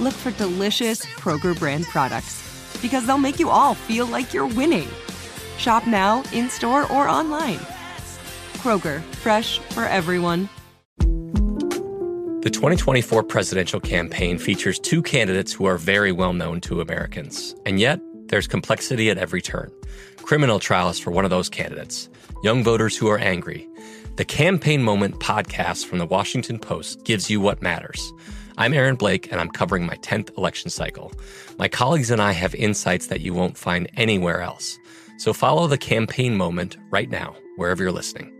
look for delicious Kroger brand products because they'll make you all feel like you're winning. Shop now, in store, or online. Kroger, fresh for everyone. The 2024 presidential campaign features two candidates who are very well known to Americans. And yet, there's complexity at every turn. Criminal trials for one of those candidates, young voters who are angry. The Campaign Moment podcast from the Washington Post gives you what matters. I'm Aaron Blake, and I'm covering my 10th election cycle. My colleagues and I have insights that you won't find anywhere else. So follow the campaign moment right now, wherever you're listening.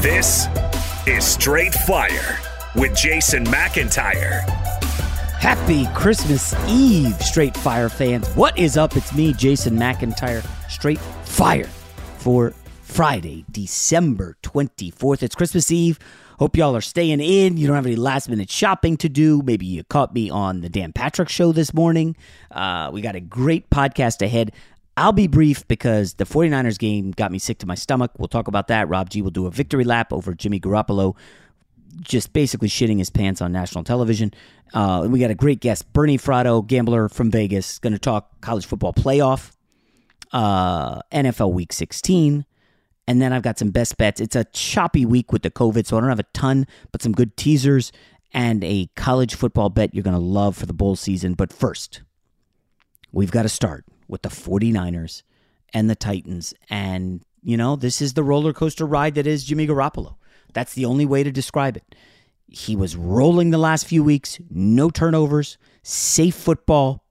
This is Straight Fire with Jason McIntyre. Happy Christmas Eve, Straight Fire fans. What is up? It's me, Jason McIntyre, Straight Fire for Friday, December 24th. It's Christmas Eve. Hope y'all are staying in. You don't have any last minute shopping to do. Maybe you caught me on the Dan Patrick show this morning. Uh, we got a great podcast ahead. I'll be brief because the 49ers game got me sick to my stomach. We'll talk about that. Rob G will do a victory lap over Jimmy Garoppolo, just basically shitting his pants on national television. Uh, and we got a great guest, Bernie Fratto, gambler from Vegas, going to talk college football playoff, uh, NFL Week 16. And then I've got some best bets. It's a choppy week with the COVID, so I don't have a ton, but some good teasers and a college football bet you're going to love for the bowl season. But first, we've got to start with the 49ers and the Titans. And, you know, this is the roller coaster ride that is Jimmy Garoppolo. That's the only way to describe it. He was rolling the last few weeks, no turnovers, safe football,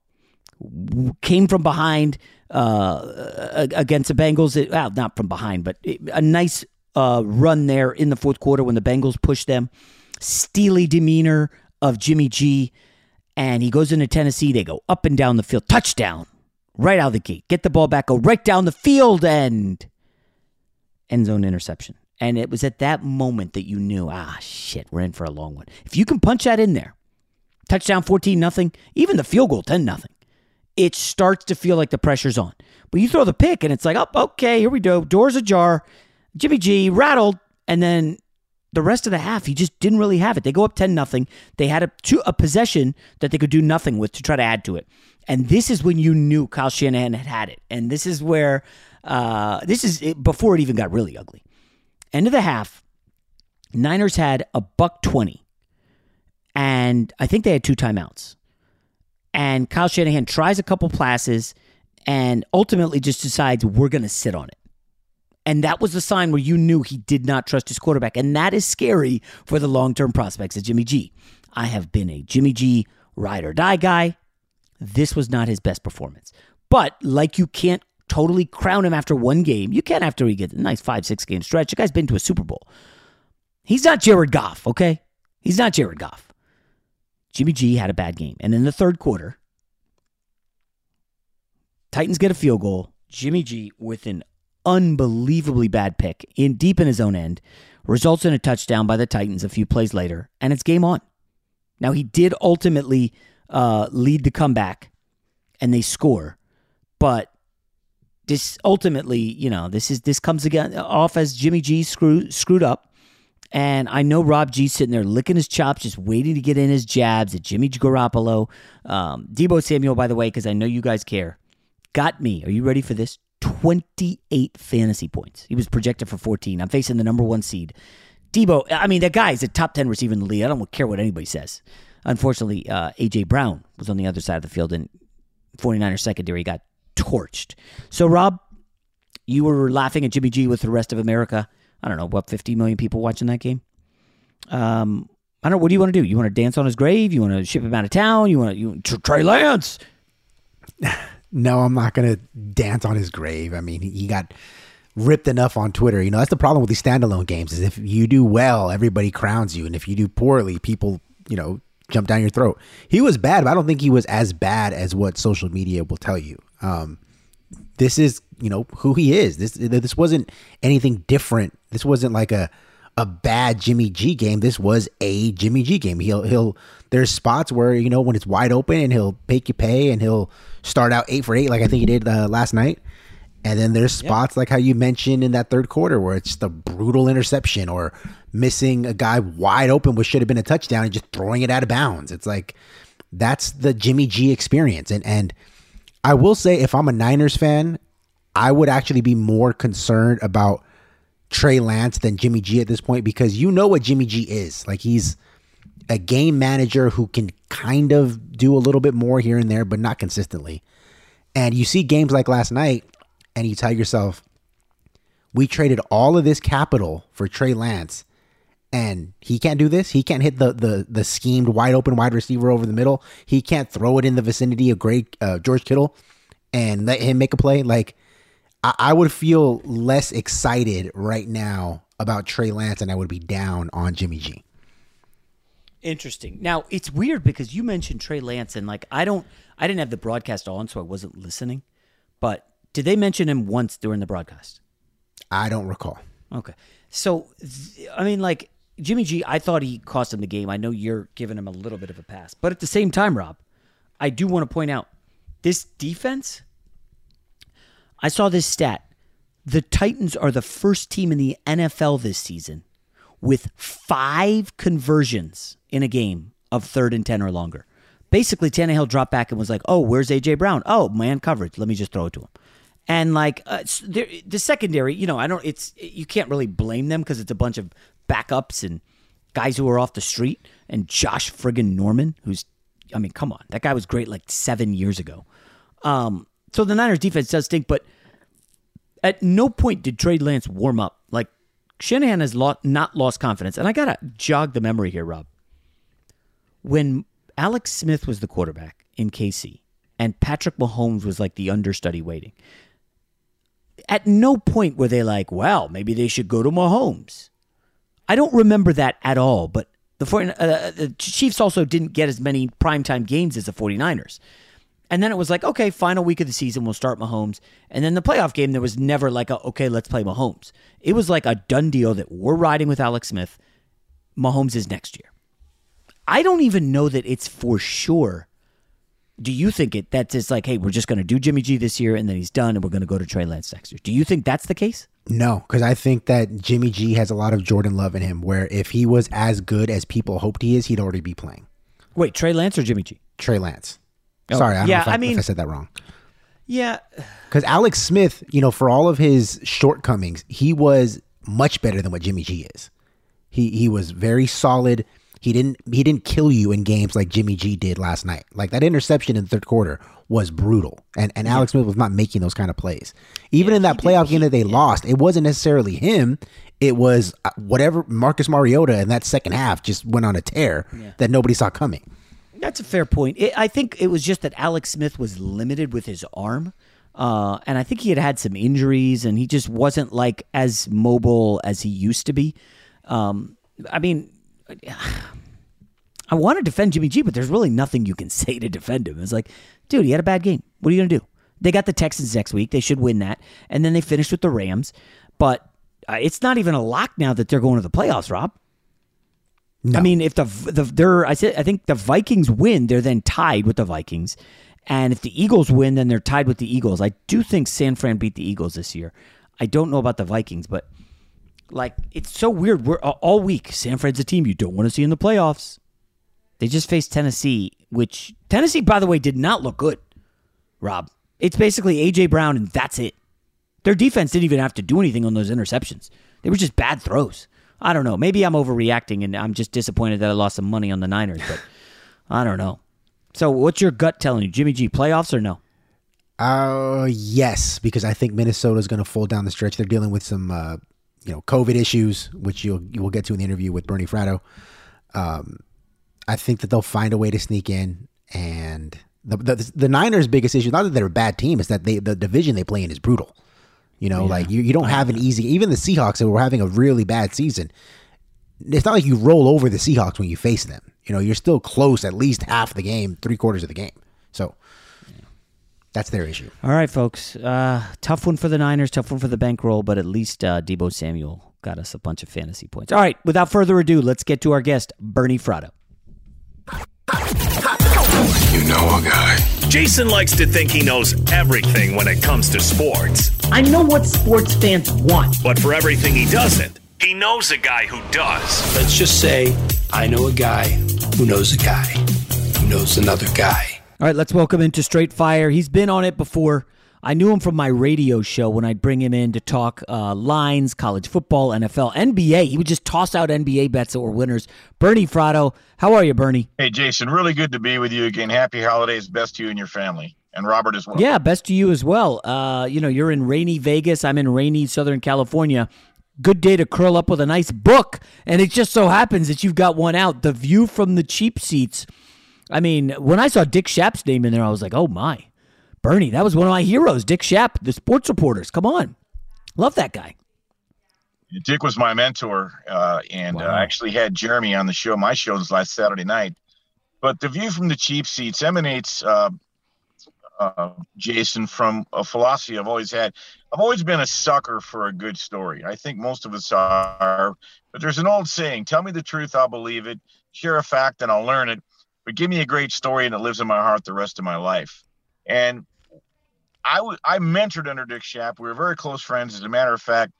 came from behind uh, against the Bengals. Well, not from behind, but a nice uh, run there in the fourth quarter when the Bengals pushed them. Steely demeanor of Jimmy G. And he goes into Tennessee. They go up and down the field. Touchdown right out of the gate. Get the ball back, go right down the field, and end zone interception. And it was at that moment that you knew, ah, shit, we're in for a long one. If you can punch that in there, touchdown 14 nothing, even the field goal 10 nothing, it starts to feel like the pressure's on. But you throw the pick and it's like, oh, okay, here we go. Doors ajar. Jimmy G rattled. And then the rest of the half, he just didn't really have it. They go up 10 nothing. They had a, two, a possession that they could do nothing with to try to add to it. And this is when you knew Kyle Shanahan had had it. And this is where, uh, this is it, before it even got really ugly. End of the half, Niners had a buck 20. And I think they had two timeouts. And Kyle Shanahan tries a couple passes and ultimately just decides we're going to sit on it. And that was the sign where you knew he did not trust his quarterback. And that is scary for the long term prospects of Jimmy G. I have been a Jimmy G ride or die guy. This was not his best performance. But like you can't totally crown him after one game, you can after he gets a nice five, six game stretch. The guy's been to a Super Bowl. He's not Jared Goff, okay? He's not Jared Goff. Jimmy G had a bad game. And in the third quarter, Titans get a field goal. Jimmy G with an unbelievably bad pick in deep in his own end results in a touchdown by the Titans a few plays later, and it's game on. Now he did ultimately uh, lead the comeback, and they score, but this ultimately, you know, this is this comes again off as Jimmy G screwed screwed up. And I know Rob G sitting there licking his chops, just waiting to get in his jabs at Jimmy Garoppolo. Um, Deebo Samuel, by the way, because I know you guys care, got me. Are you ready for this? 28 fantasy points. He was projected for 14. I'm facing the number one seed. Deebo, I mean, that guy's a top 10 receiver in the league. I don't care what anybody says. Unfortunately, uh, A.J. Brown was on the other side of the field, and 49er secondary got torched. So, Rob, you were laughing at Jimmy G with the rest of America. I don't know, what, 50 million people watching that game? Um, I don't know. What do you want to do? You want to dance on his grave? You want to ship him out of town? You want to you, Trey Lance? No, I'm not going to dance on his grave. I mean, he got ripped enough on Twitter. You know, that's the problem with these standalone games is if you do well, everybody crowns you. And if you do poorly, people, you know, jump down your throat. He was bad, but I don't think he was as bad as what social media will tell you. Um, this is, you know, who he is. This this wasn't anything different. This wasn't like a a bad Jimmy G game. This was a Jimmy G game. He'll he'll there's spots where you know when it's wide open and he'll make you pay and he'll start out eight for eight like I think he did uh, last night. And then there's spots like how you mentioned in that third quarter where it's the brutal interception or missing a guy wide open, which should have been a touchdown, and just throwing it out of bounds. It's like that's the Jimmy G experience. And and I will say, if I'm a Niners fan, I would actually be more concerned about Trey Lance than Jimmy G at this point because you know what Jimmy G is. Like he's a game manager who can kind of do a little bit more here and there, but not consistently. And you see games like last night, and you tell yourself, we traded all of this capital for Trey Lance, and he can't do this. He can't hit the the the schemed wide open wide receiver over the middle. He can't throw it in the vicinity of Greg uh, George Kittle and let him make a play. Like I, I would feel less excited right now about Trey Lance, and I would be down on Jimmy G. Interesting. Now it's weird because you mentioned Trey Lance, and like I don't, I didn't have the broadcast on, so I wasn't listening. But did they mention him once during the broadcast? I don't recall. Okay. So, I mean, like Jimmy G, I thought he cost him the game. I know you're giving him a little bit of a pass, but at the same time, Rob, I do want to point out this defense. I saw this stat. The Titans are the first team in the NFL this season with five conversions in a game of third and 10 or longer. Basically, Tannehill dropped back and was like, oh, where's A.J. Brown? Oh, man coverage. Let me just throw it to him. And like uh, the secondary, you know, I don't, it's, you can't really blame them because it's a bunch of backups and guys who are off the street and Josh friggin' Norman, who's, I mean, come on. That guy was great like seven years ago. Um, so the Niners defense does stink, but at no point did Trey Lance warm up. Like Shanahan has lo- not lost confidence. And I got to jog the memory here, Rob. When Alex Smith was the quarterback in KC and Patrick Mahomes was like the understudy waiting, at no point were they like, well, maybe they should go to Mahomes. I don't remember that at all, but the, 40, uh, the Chiefs also didn't get as many primetime games as the 49ers. And then it was like, okay, final week of the season, we'll start Mahomes. And then the playoff game, there was never like a, okay, let's play Mahomes. It was like a done deal that we're riding with Alex Smith. Mahomes is next year. I don't even know that it's for sure. Do you think it that's just like, hey, we're just going to do Jimmy G this year and then he's done and we're going to go to Trey Lance next year? Do you think that's the case? No, because I think that Jimmy G has a lot of Jordan Love in him. Where if he was as good as people hoped he is, he'd already be playing. Wait, Trey Lance or Jimmy G? Trey Lance. Oh, Sorry, I don't yeah, know if I, I mean- if I said that wrong. Yeah. Because Alex Smith, you know, for all of his shortcomings, he was much better than what Jimmy G is. He he was very solid. He didn't he didn't kill you in games like Jimmy G did last night. Like that interception in the third quarter was brutal, and and Alex Smith was not making those kind of plays. Even in that playoff game that they lost, it wasn't necessarily him. It was uh, whatever Marcus Mariota in that second half just went on a tear that nobody saw coming. That's a fair point. It, I think it was just that Alex Smith was limited with his arm. Uh, and I think he had had some injuries and he just wasn't like as mobile as he used to be. Um, I mean, I want to defend Jimmy G, but there's really nothing you can say to defend him. It's like, dude, he had a bad game. What are you going to do? They got the Texans next week. They should win that, and then they finished with the Rams. But uh, it's not even a lock now that they're going to the playoffs, Rob. No. I mean, if the the they're I said I think the Vikings win, they're then tied with the Vikings, and if the Eagles win, then they're tied with the Eagles. I do think San Fran beat the Eagles this year. I don't know about the Vikings, but like it's so weird. We're uh, all week. San Fran's a team you don't want to see in the playoffs. They just faced Tennessee, which Tennessee, by the way, did not look good. Rob, it's basically AJ Brown, and that's it. Their defense didn't even have to do anything on those interceptions. They were just bad throws. I don't know. Maybe I'm overreacting and I'm just disappointed that I lost some money on the Niners, but I don't know. So, what's your gut telling you? Jimmy G, playoffs or no? Uh, yes, because I think Minnesota is going to fall down the stretch. They're dealing with some, uh, you know, COVID issues, which you'll you will get to in the interview with Bernie Fratto. Um, I think that they'll find a way to sneak in, and the the, the Niners' biggest issue, not that they're a bad team, is that they the division they play in is brutal. You know, yeah. like you, you don't have an easy. Even the Seahawks that were having a really bad season, it's not like you roll over the Seahawks when you face them. You know, you're still close at least half the game, three quarters of the game. So that's their issue. All right, folks. Uh, tough one for the Niners, tough one for the bankroll, but at least uh, Deebo Samuel got us a bunch of fantasy points. All right, without further ado, let's get to our guest, Bernie Fratto. You know a guy. Jason likes to think he knows everything when it comes to sports. I know what sports fans want. But for everything he doesn't, he knows a guy who does. Let's just say I know a guy who knows a guy who knows another guy. All right, let's welcome into Straight Fire. He's been on it before. I knew him from my radio show when I'd bring him in to talk uh, lines, college football, NFL, NBA. He would just toss out NBA bets that were winners. Bernie Fratto, how are you, Bernie? Hey, Jason, really good to be with you again. Happy holidays. Best to you and your family. And Robert as well. Yeah, best to you as well. Uh, you know, you're in rainy Vegas. I'm in rainy Southern California. Good day to curl up with a nice book. And it just so happens that you've got one out The View from the Cheap Seats. I mean, when I saw Dick Schaap's name in there, I was like, oh my. Bernie, that was one of my heroes, Dick Schaap, the sports reporters. Come on. Love that guy. Dick was my mentor, uh, and wow. uh, I actually had Jeremy on the show, my show this last Saturday night. But the view from the cheap seats emanates, uh, uh, Jason, from a philosophy I've always had. I've always been a sucker for a good story. I think most of us are. But there's an old saying tell me the truth, I'll believe it. Share a fact, and I'll learn it. But give me a great story, and it lives in my heart the rest of my life. And I, w- I mentored under Dick Schaap. We were very close friends. As a matter of fact,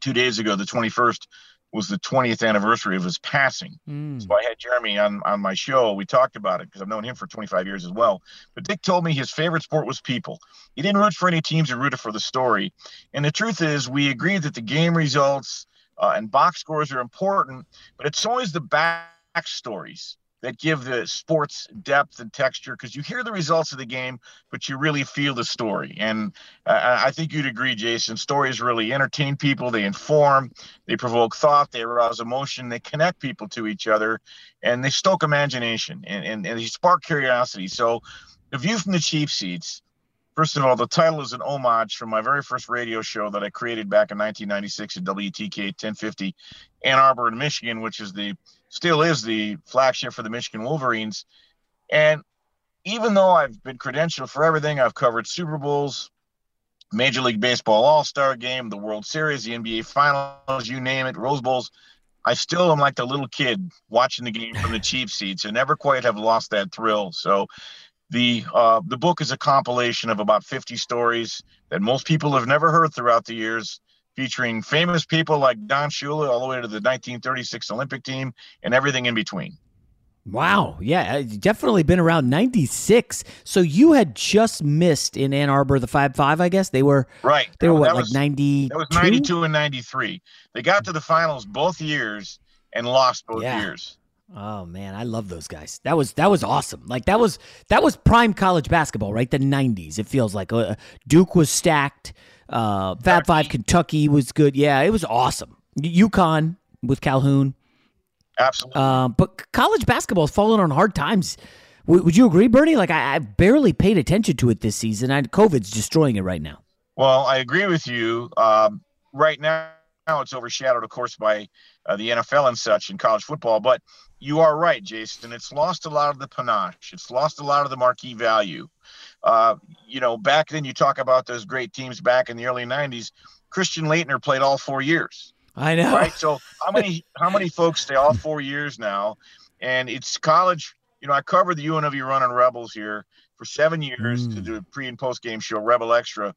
two days ago, the 21st, was the 20th anniversary of his passing. Mm. So I had Jeremy on, on my show. We talked about it because I've known him for 25 years as well. But Dick told me his favorite sport was people. He didn't root for any teams, he rooted for the story. And the truth is, we agreed that the game results uh, and box scores are important, but it's always the back stories that give the sports depth and texture because you hear the results of the game, but you really feel the story. And uh, I think you'd agree, Jason. Stories really entertain people, they inform, they provoke thought, they arouse emotion, they connect people to each other, and they stoke imagination and, and, and they spark curiosity. So, the view from the cheap seats. First of all, the title is an homage from my very first radio show that I created back in 1996 at WTK 1050 Ann Arbor in Michigan, which is the still is the flagship for the Michigan Wolverines. And even though I've been credentialed for everything, I've covered Super Bowls, Major League Baseball All Star Game, the World Series, the NBA Finals, you name it, Rose Bowls. I still am like the little kid watching the game from the cheap seats and never quite have lost that thrill. So the uh, the book is a compilation of about 50 stories that most people have never heard throughout the years featuring famous people like Don Shula all the way to the 1936 Olympic team and everything in between. Wow. Yeah, definitely been around 96. So you had just missed in Ann Arbor the 5 5, I guess. They were right. They were what, was, like 90? That was 92 and 93. They got to the finals both years and lost both yeah. years. Oh man, I love those guys. That was that was awesome. Like that was that was prime college basketball, right? The 90s. It feels like uh, Duke was stacked. Uh, Fab Five Kentucky was good. Yeah, it was awesome. UConn with Calhoun. Absolutely. Uh, but college basketball has fallen on hard times. W- would you agree, Bernie? Like I, I barely paid attention to it this season. and COVID's destroying it right now. Well, I agree with you. Um, right now, now it's overshadowed, of course, by uh, the NFL and such in college football. But you are right, Jason. It's lost a lot of the panache. It's lost a lot of the marquee value. Uh, you know, back then you talk about those great teams back in the early '90s. Christian Laettner played all four years. I know. Right. So how many how many folks stay all four years now? And it's college. You know, I covered the UNLV running Rebels here for seven years mm. to do a pre and post game show, Rebel Extra,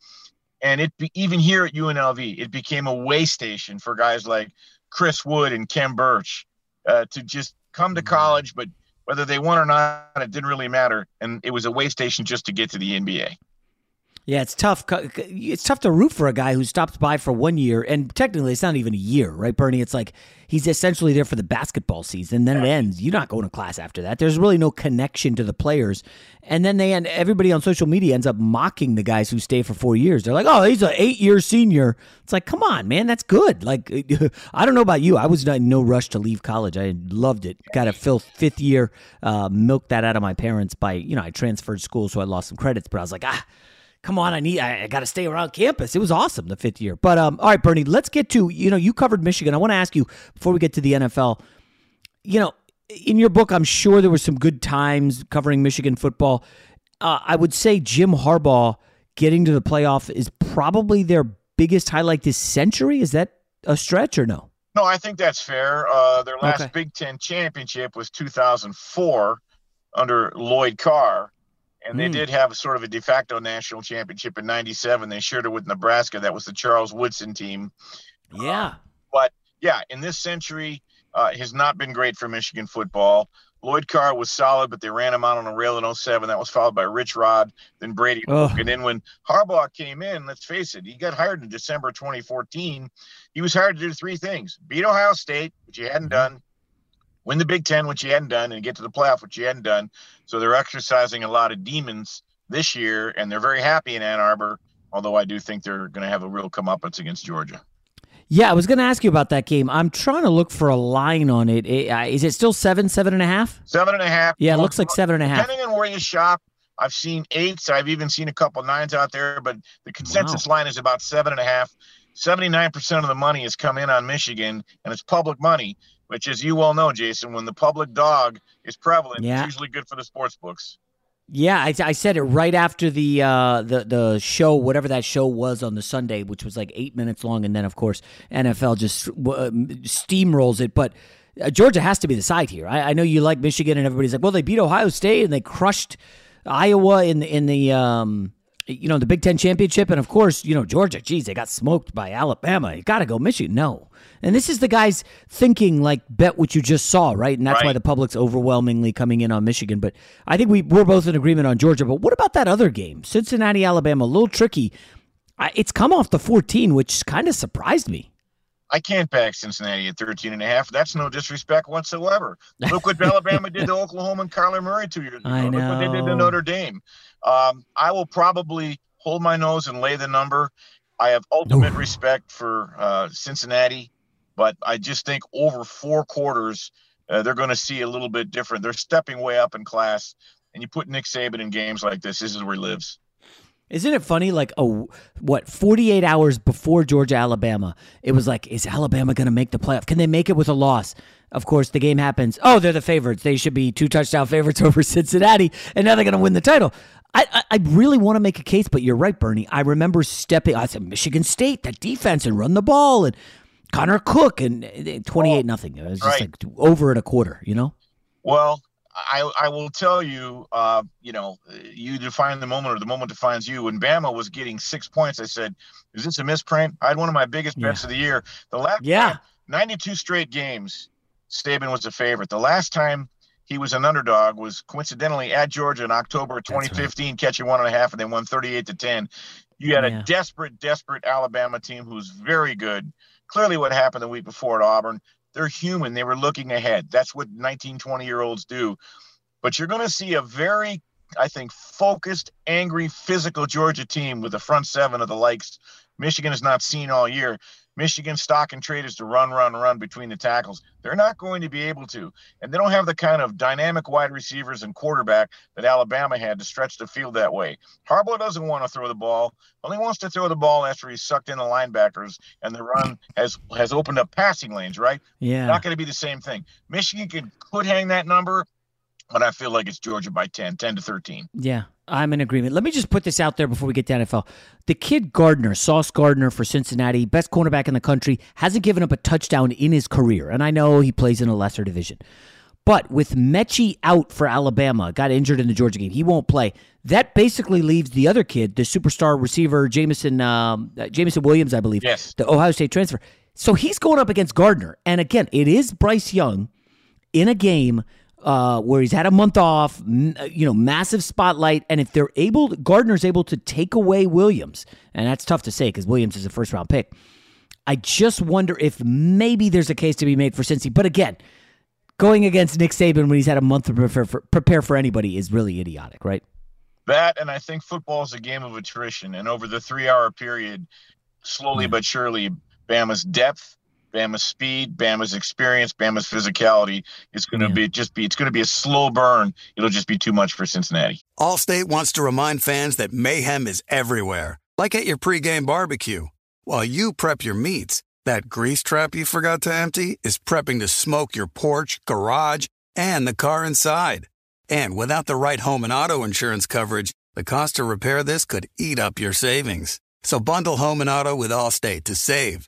and it be, even here at UNLV, it became a way station for guys like Chris Wood and Khem Birch uh, to just come to mm. college, but whether they won or not, it didn't really matter, and it was a way station just to get to the NBA. Yeah, it's tough. It's tough to root for a guy who stops by for one year, and technically, it's not even a year, right, Bernie? It's like he's essentially there for the basketball season. Then it ends. You're not going to class after that. There's really no connection to the players, and then they end. Everybody on social media ends up mocking the guys who stay for four years. They're like, "Oh, he's an eight-year senior." It's like, come on, man, that's good. Like, I don't know about you. I was in no rush to leave college. I loved it. Got a fifth year, uh, milked that out of my parents by you know I transferred school, so I lost some credits, but I was like, ah come on, I need, I, I got to stay around campus. It was awesome the fifth year. But um, all right, Bernie, let's get to, you know, you covered Michigan. I want to ask you before we get to the NFL, you know, in your book, I'm sure there were some good times covering Michigan football. Uh, I would say Jim Harbaugh getting to the playoff is probably their biggest highlight this century. Is that a stretch or no? No, I think that's fair. Uh, their last okay. Big Ten championship was 2004 under Lloyd Carr. And they mm. did have sort of a de facto national championship in 97. They shared it with Nebraska. That was the Charles Woodson team. Yeah. Uh, but yeah, in this century, uh, has not been great for Michigan football. Lloyd Carr was solid, but they ran him out on a rail in 07. That was followed by Rich Rod, then Brady. Oh. And then when Harbaugh came in, let's face it, he got hired in December 2014. He was hired to do three things beat Ohio State, which he hadn't mm-hmm. done, win the Big Ten, which you hadn't done, and get to the playoff, which you hadn't done. So they're exercising a lot of demons this year, and they're very happy in Ann Arbor. Although I do think they're going to have a real comeuppance against Georgia. Yeah, I was going to ask you about that game. I'm trying to look for a line on it. Uh, is it still seven, seven and a half? Seven and a half. Yeah, it looks like seven and a half. Depending on where you shop, I've seen eights. I've even seen a couple nines out there, but the consensus wow. line is about seven and a half. 79% of the money has come in on Michigan, and it's public money which, as you well know, Jason, when the public dog is prevalent, yeah. it's usually good for the sports books. Yeah, I, I, said it right after the uh, the the show, whatever that show was on the Sunday, which was like eight minutes long, and then of course NFL just uh, steamrolls it. But uh, Georgia has to be the side here. I, I, know you like Michigan, and everybody's like, well, they beat Ohio State and they crushed Iowa in the in the um, you know the Big Ten championship, and of course, you know Georgia. Geez, they got smoked by Alabama. You got to go Michigan. No, and this is the guys thinking like bet what you just saw, right? And that's right. why the public's overwhelmingly coming in on Michigan. But I think we we're both in agreement on Georgia. But what about that other game, Cincinnati, Alabama? A little tricky. It's come off the 14, which kind of surprised me. I can't back Cincinnati at 13 and a half. That's no disrespect whatsoever. Look what Alabama did to Oklahoma and Kyler Murray two years ago. I know. Look what they did to Notre Dame. Um, I will probably hold my nose and lay the number. I have ultimate Ooh. respect for uh, Cincinnati but I just think over four quarters, uh, they're going to see a little bit different. They're stepping way up in class, and you put Nick Saban in games like this. This is where he lives. Isn't it funny? Like, oh, what, 48 hours before Georgia, Alabama, it was like, is Alabama going to make the playoff? Can they make it with a loss? Of course, the game happens. Oh, they're the favorites. They should be two touchdown favorites over Cincinnati, and now they're going to win the title. I, I, I really want to make a case, but you're right, Bernie. I remember stepping. I said Michigan State, that defense, and run the ball, and Connor Cook and uh, 28 nothing. It was just right. like over at a quarter, you know? Well, I, I will tell you, uh, you know, you define the moment or the moment defines you. When Bama was getting six points, I said, is this a misprint? I had one of my biggest bets yeah. of the year. The last yeah. Time, 92 straight games, Saban was a favorite. The last time he was an underdog was coincidentally at Georgia in October 2015, right. catching one and a half, and they won 38 to 10. You had yeah. a desperate, desperate Alabama team who's very good clearly what happened the week before at Auburn. They're human. They were looking ahead. That's what 19, 20 year olds do. But you're going to see a very, I think, focused, angry, physical Georgia team with the front seven of the likes Michigan has not seen all year. Michigan stock and trade is to run, run, run between the tackles. They're not going to be able to. And they don't have the kind of dynamic wide receivers and quarterback that Alabama had to stretch the field that way. Harbaugh doesn't want to throw the ball. Only wants to throw the ball after he's sucked in the linebackers and the run has has opened up passing lanes, right? Yeah. Not going to be the same thing. Michigan could, could hang that number, but I feel like it's Georgia by 10, 10 to 13. Yeah. I'm in agreement. Let me just put this out there before we get to NFL. The kid Gardner, Sauce Gardner for Cincinnati, best cornerback in the country, hasn't given up a touchdown in his career. And I know he plays in a lesser division. But with Metchie out for Alabama, got injured in the Georgia game, he won't play. That basically leaves the other kid, the superstar receiver, Jameson um, uh, Jameson Williams, I believe, yes. the Ohio State transfer. So he's going up against Gardner. And again, it is Bryce Young in a game – uh, where he's had a month off, uh, you know, massive spotlight. And if they're able, Gardner's able to take away Williams, and that's tough to say because Williams is a first round pick. I just wonder if maybe there's a case to be made for Cincy. But again, going against Nick Saban when he's had a month to prepare for, prepare for anybody is really idiotic, right? That, and I think football is a game of attrition. And over the three hour period, slowly mm-hmm. but surely, Bama's depth Bama's speed, Bama's experience, Bama's physicality. It's going to yeah. be just be it's going to be a slow burn. It'll just be too much for Cincinnati. Allstate wants to remind fans that mayhem is everywhere, like at your pregame barbecue. While you prep your meats, that grease trap you forgot to empty is prepping to smoke your porch, garage, and the car inside. And without the right home and auto insurance coverage, the cost to repair this could eat up your savings. So bundle home and auto with Allstate to save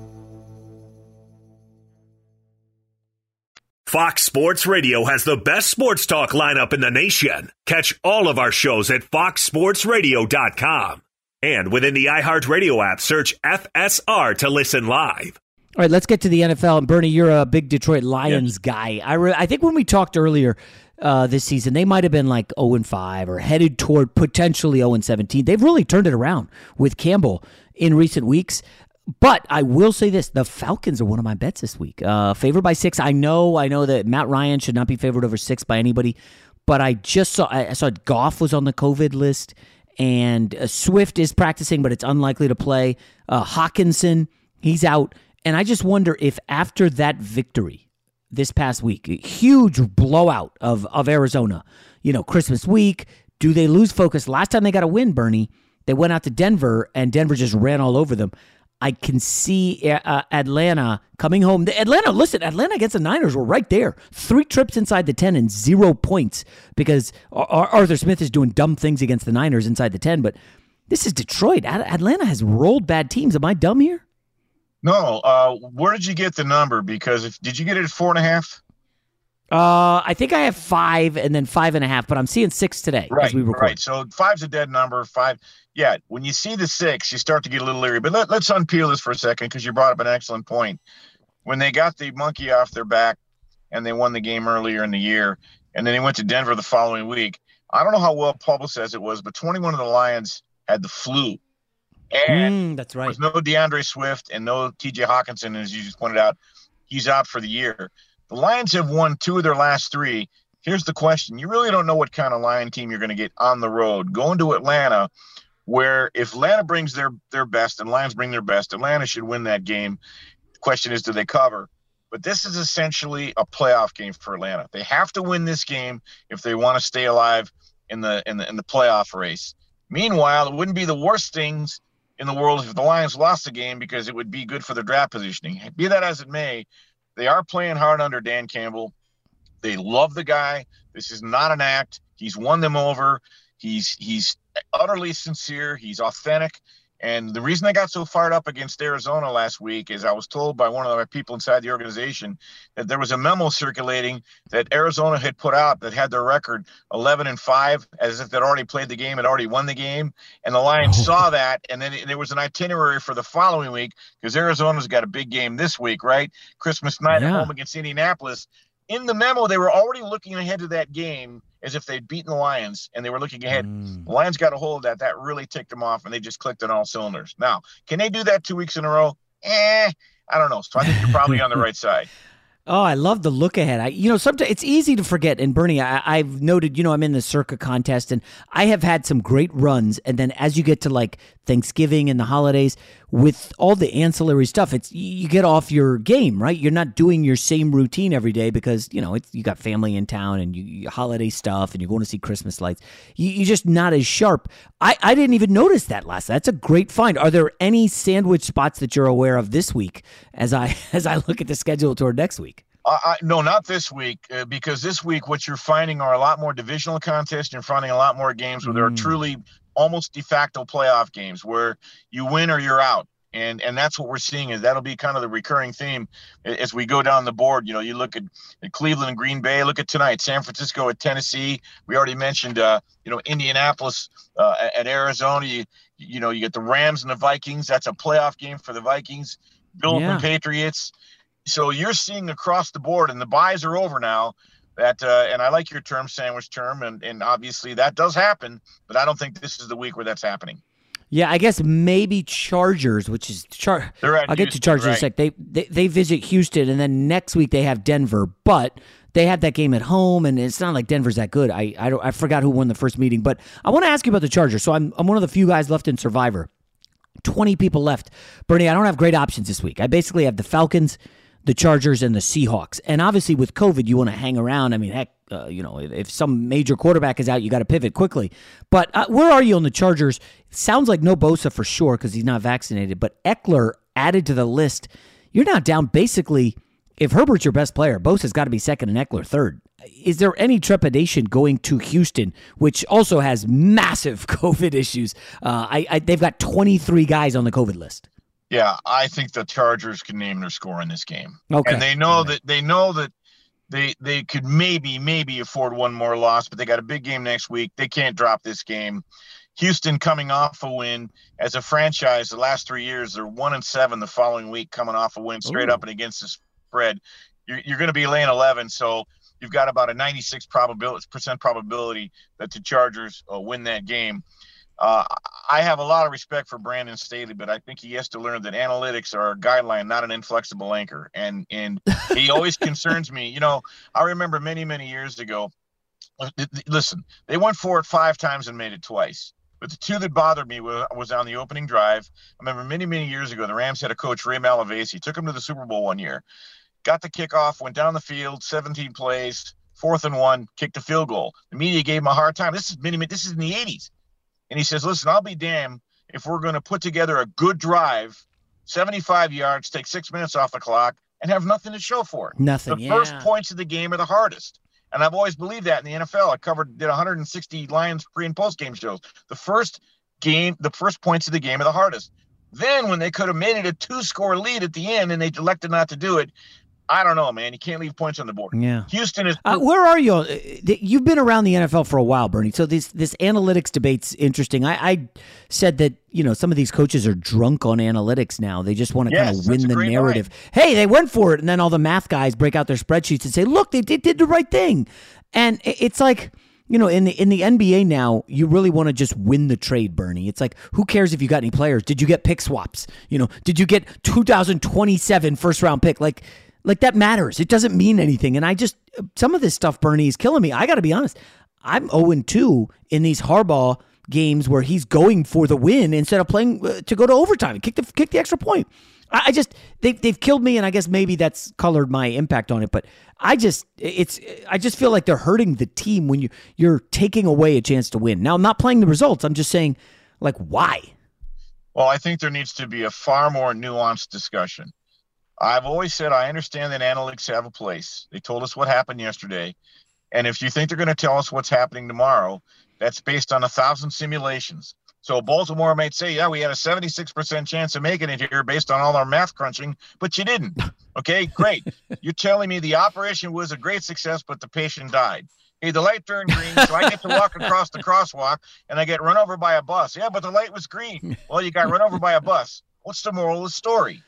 Fox Sports Radio has the best sports talk lineup in the nation. Catch all of our shows at foxsportsradio.com. And within the iHeartRadio app, search FSR to listen live. All right, let's get to the NFL. And Bernie, you're a big Detroit Lions yes. guy. I, re- I think when we talked earlier uh, this season, they might have been like 0 and 5 or headed toward potentially 0 and 17. They've really turned it around with Campbell in recent weeks. But I will say this: the Falcons are one of my bets this week. Uh, favored by six. I know, I know that Matt Ryan should not be favored over six by anybody. But I just saw, I saw Goff was on the COVID list, and uh, Swift is practicing, but it's unlikely to play. Uh, Hockenson, he's out, and I just wonder if after that victory this past week, huge blowout of of Arizona, you know, Christmas week, do they lose focus? Last time they got a win, Bernie, they went out to Denver, and Denver just ran all over them. I can see uh, uh, Atlanta coming home. Atlanta, listen, Atlanta against the Niners were right there. Three trips inside the 10 and zero points because Arthur Smith is doing dumb things against the Niners inside the 10. But this is Detroit. Atlanta has rolled bad teams. Am I dumb here? No. Uh, where did you get the number? Because if, did you get it at four and a half? Uh, I think I have five and then five and a half, but I'm seeing six today. Right, right. So five's a dead number. Five, yeah. When you see the six, you start to get a little leery. But let, let's unpeel this for a second because you brought up an excellent point. When they got the monkey off their back and they won the game earlier in the year, and then they went to Denver the following week. I don't know how well publicized it was, but 21 of the Lions had the flu. And mm, that's right. There was no DeAndre Swift and no TJ Hockenson, as you just pointed out. He's out for the year. The Lions have won two of their last three. Here's the question: You really don't know what kind of Lion team you're going to get on the road. Going to Atlanta, where if Atlanta brings their their best and Lions bring their best, Atlanta should win that game. The question is, do they cover? But this is essentially a playoff game for Atlanta. They have to win this game if they want to stay alive in the in the in the playoff race. Meanwhile, it wouldn't be the worst things in the world if the Lions lost the game because it would be good for their draft positioning. Be that as it may, they are playing hard under Dan Campbell. They love the guy. This is not an act. He's won them over. He's he's utterly sincere. He's authentic. And the reason I got so fired up against Arizona last week is I was told by one of the people inside the organization that there was a memo circulating that Arizona had put out that had their record 11 and 5 as if they'd already played the game, had already won the game. And the Lions oh. saw that. And then there was an itinerary for the following week because Arizona's got a big game this week, right? Christmas night yeah. at home against Indianapolis. In the memo, they were already looking ahead to that game as if they'd beaten the Lions and they were looking ahead. Mm. The Lions got a hold of that. That really ticked them off and they just clicked on all cylinders. Now, can they do that two weeks in a row? Eh, I don't know. So I think you're probably on the right side. Oh, I love the look ahead. I, you know, sometimes it's easy to forget. And Bernie, I, have noted, you know, I'm in the Circa contest, and I have had some great runs. And then as you get to like Thanksgiving and the holidays, with all the ancillary stuff, it's you get off your game, right? You're not doing your same routine every day because you know it's you got family in town and you, you holiday stuff, and you're going to see Christmas lights. You, are just not as sharp. I I didn't even notice that last. That's a great find. Are there any sandwich spots that you're aware of this week as I as I look at the schedule toward next week? Uh, I, no, not this week, uh, because this week what you're finding are a lot more divisional contests. You're finding a lot more games where there are mm. truly almost de facto playoff games where you win or you're out. And and that's what we're seeing is that'll be kind of the recurring theme as we go down the board. You know, you look at, at Cleveland and Green Bay. Look at tonight, San Francisco at Tennessee. We already mentioned, uh, you know, Indianapolis uh, at Arizona. You, you know, you get the Rams and the Vikings. That's a playoff game for the Vikings. Bills yeah. and Patriots so you're seeing across the board, and the buys are over now. That uh, and I like your term, sandwich term, and and obviously that does happen, but I don't think this is the week where that's happening. Yeah, I guess maybe Chargers, which is Char. I'll Houston, get to Chargers right. in a sec. They, they they visit Houston, and then next week they have Denver, but they have that game at home, and it's not like Denver's that good. I I, don't, I forgot who won the first meeting, but I want to ask you about the Chargers. So I'm I'm one of the few guys left in Survivor. Twenty people left. Bernie, I don't have great options this week. I basically have the Falcons the Chargers and the Seahawks. And obviously, with COVID, you want to hang around. I mean, heck, uh, you know, if, some major quarterback is out, you got to pivot quickly. But uh, where are you on the Chargers? Sounds like no Bosa for sure because he's not vaccinated. But Ekeler added to the list. You're now down basically. If Herbert's your best player, Bosa's got to be second and Ekeler third. Is there any trepidation going to Houston, which also has massive COVID issues? Uh, I, I, they've got 23 guys on the COVID list. Yeah, I think the Chargers can name their score in this game. Okay. And they know that they know that they they could maybe maybe afford one more loss, but they got a big game next week. They can't drop this game. Houston coming off a win as a franchise the last three years they're one and seven the following week coming off a win straight Ooh. up and against the spread. You're, you're going to be laying 11, so you've got about a 96 probability percent probability that the Chargers uh, win that game. Uh, I have a lot of respect for Brandon Staley, but I think he has to learn that analytics are a guideline, not an inflexible anchor. And and he always concerns me. You know, I remember many many years ago. Listen, they went for it five times and made it twice. But the two that bothered me was, was on the opening drive. I remember many many years ago, the Rams had a coach Ray Malavasi, took him to the Super Bowl one year, got the kickoff, went down the field, 17 plays, fourth and one, kicked a field goal. The media gave him a hard time. This is many. This is in the 80s and he says, "Listen, I'll be damned if we're going to put together a good drive, 75 yards, take six minutes off the clock, and have nothing to show for it. Nothing. The yeah. first points of the game are the hardest. And I've always believed that in the NFL. I covered did 160 Lions pre and post game shows. The first game, the first points of the game are the hardest. Then when they could have made it a two score lead at the end and they elected not to do it, I don't know, man. You can't leave points on the board. Yeah. Houston is. Uh, where are you? Uh, You've been around the NFL for a while, Bernie. So this this analytics debate's interesting. I, I said that you know some of these coaches are drunk on analytics now. They just want to Yes, kind of win the narrative. Hey, they went for it, and then all the math guys break out their spreadsheets and say, "Look, they did, did the right thing." And it's like you know in the in the NBA now, you really want to just win the trade, Bernie. It's like who cares if you got any players? Did you get pick swaps? You know, did you get 2027 first round pick? Like like that matters. It doesn't mean anything. And I just some of this stuff, Bernie, is killing me. I got to be honest. I'm 0 2 in these Harbaugh games where he's going for the win instead of playing uh, to go to overtime kick the kick the extra point. I, I just they they've killed me, and I guess maybe that's colored my impact on it. But I just it's I just feel like they're hurting the team when you you're taking away a chance to win. Now I'm not playing the results. I'm just saying, like, why? Well, I think there needs to be a far more nuanced discussion. I've always said I understand that analytics have a place. They told us what happened yesterday. And if you think they're going to tell us what's happening tomorrow, that's based on a thousand simulations. So Baltimore might say, yeah, we had a 76% chance of making it here based on all our math crunching, but you didn't. Okay, great. You're telling me the operation was a great success, but the patient died. Hey, the light turned green, so I get to walk across the crosswalk and I get run over by a bus. Yeah, but the light was green. Well, you got run over by a bus. What's the moral of the story?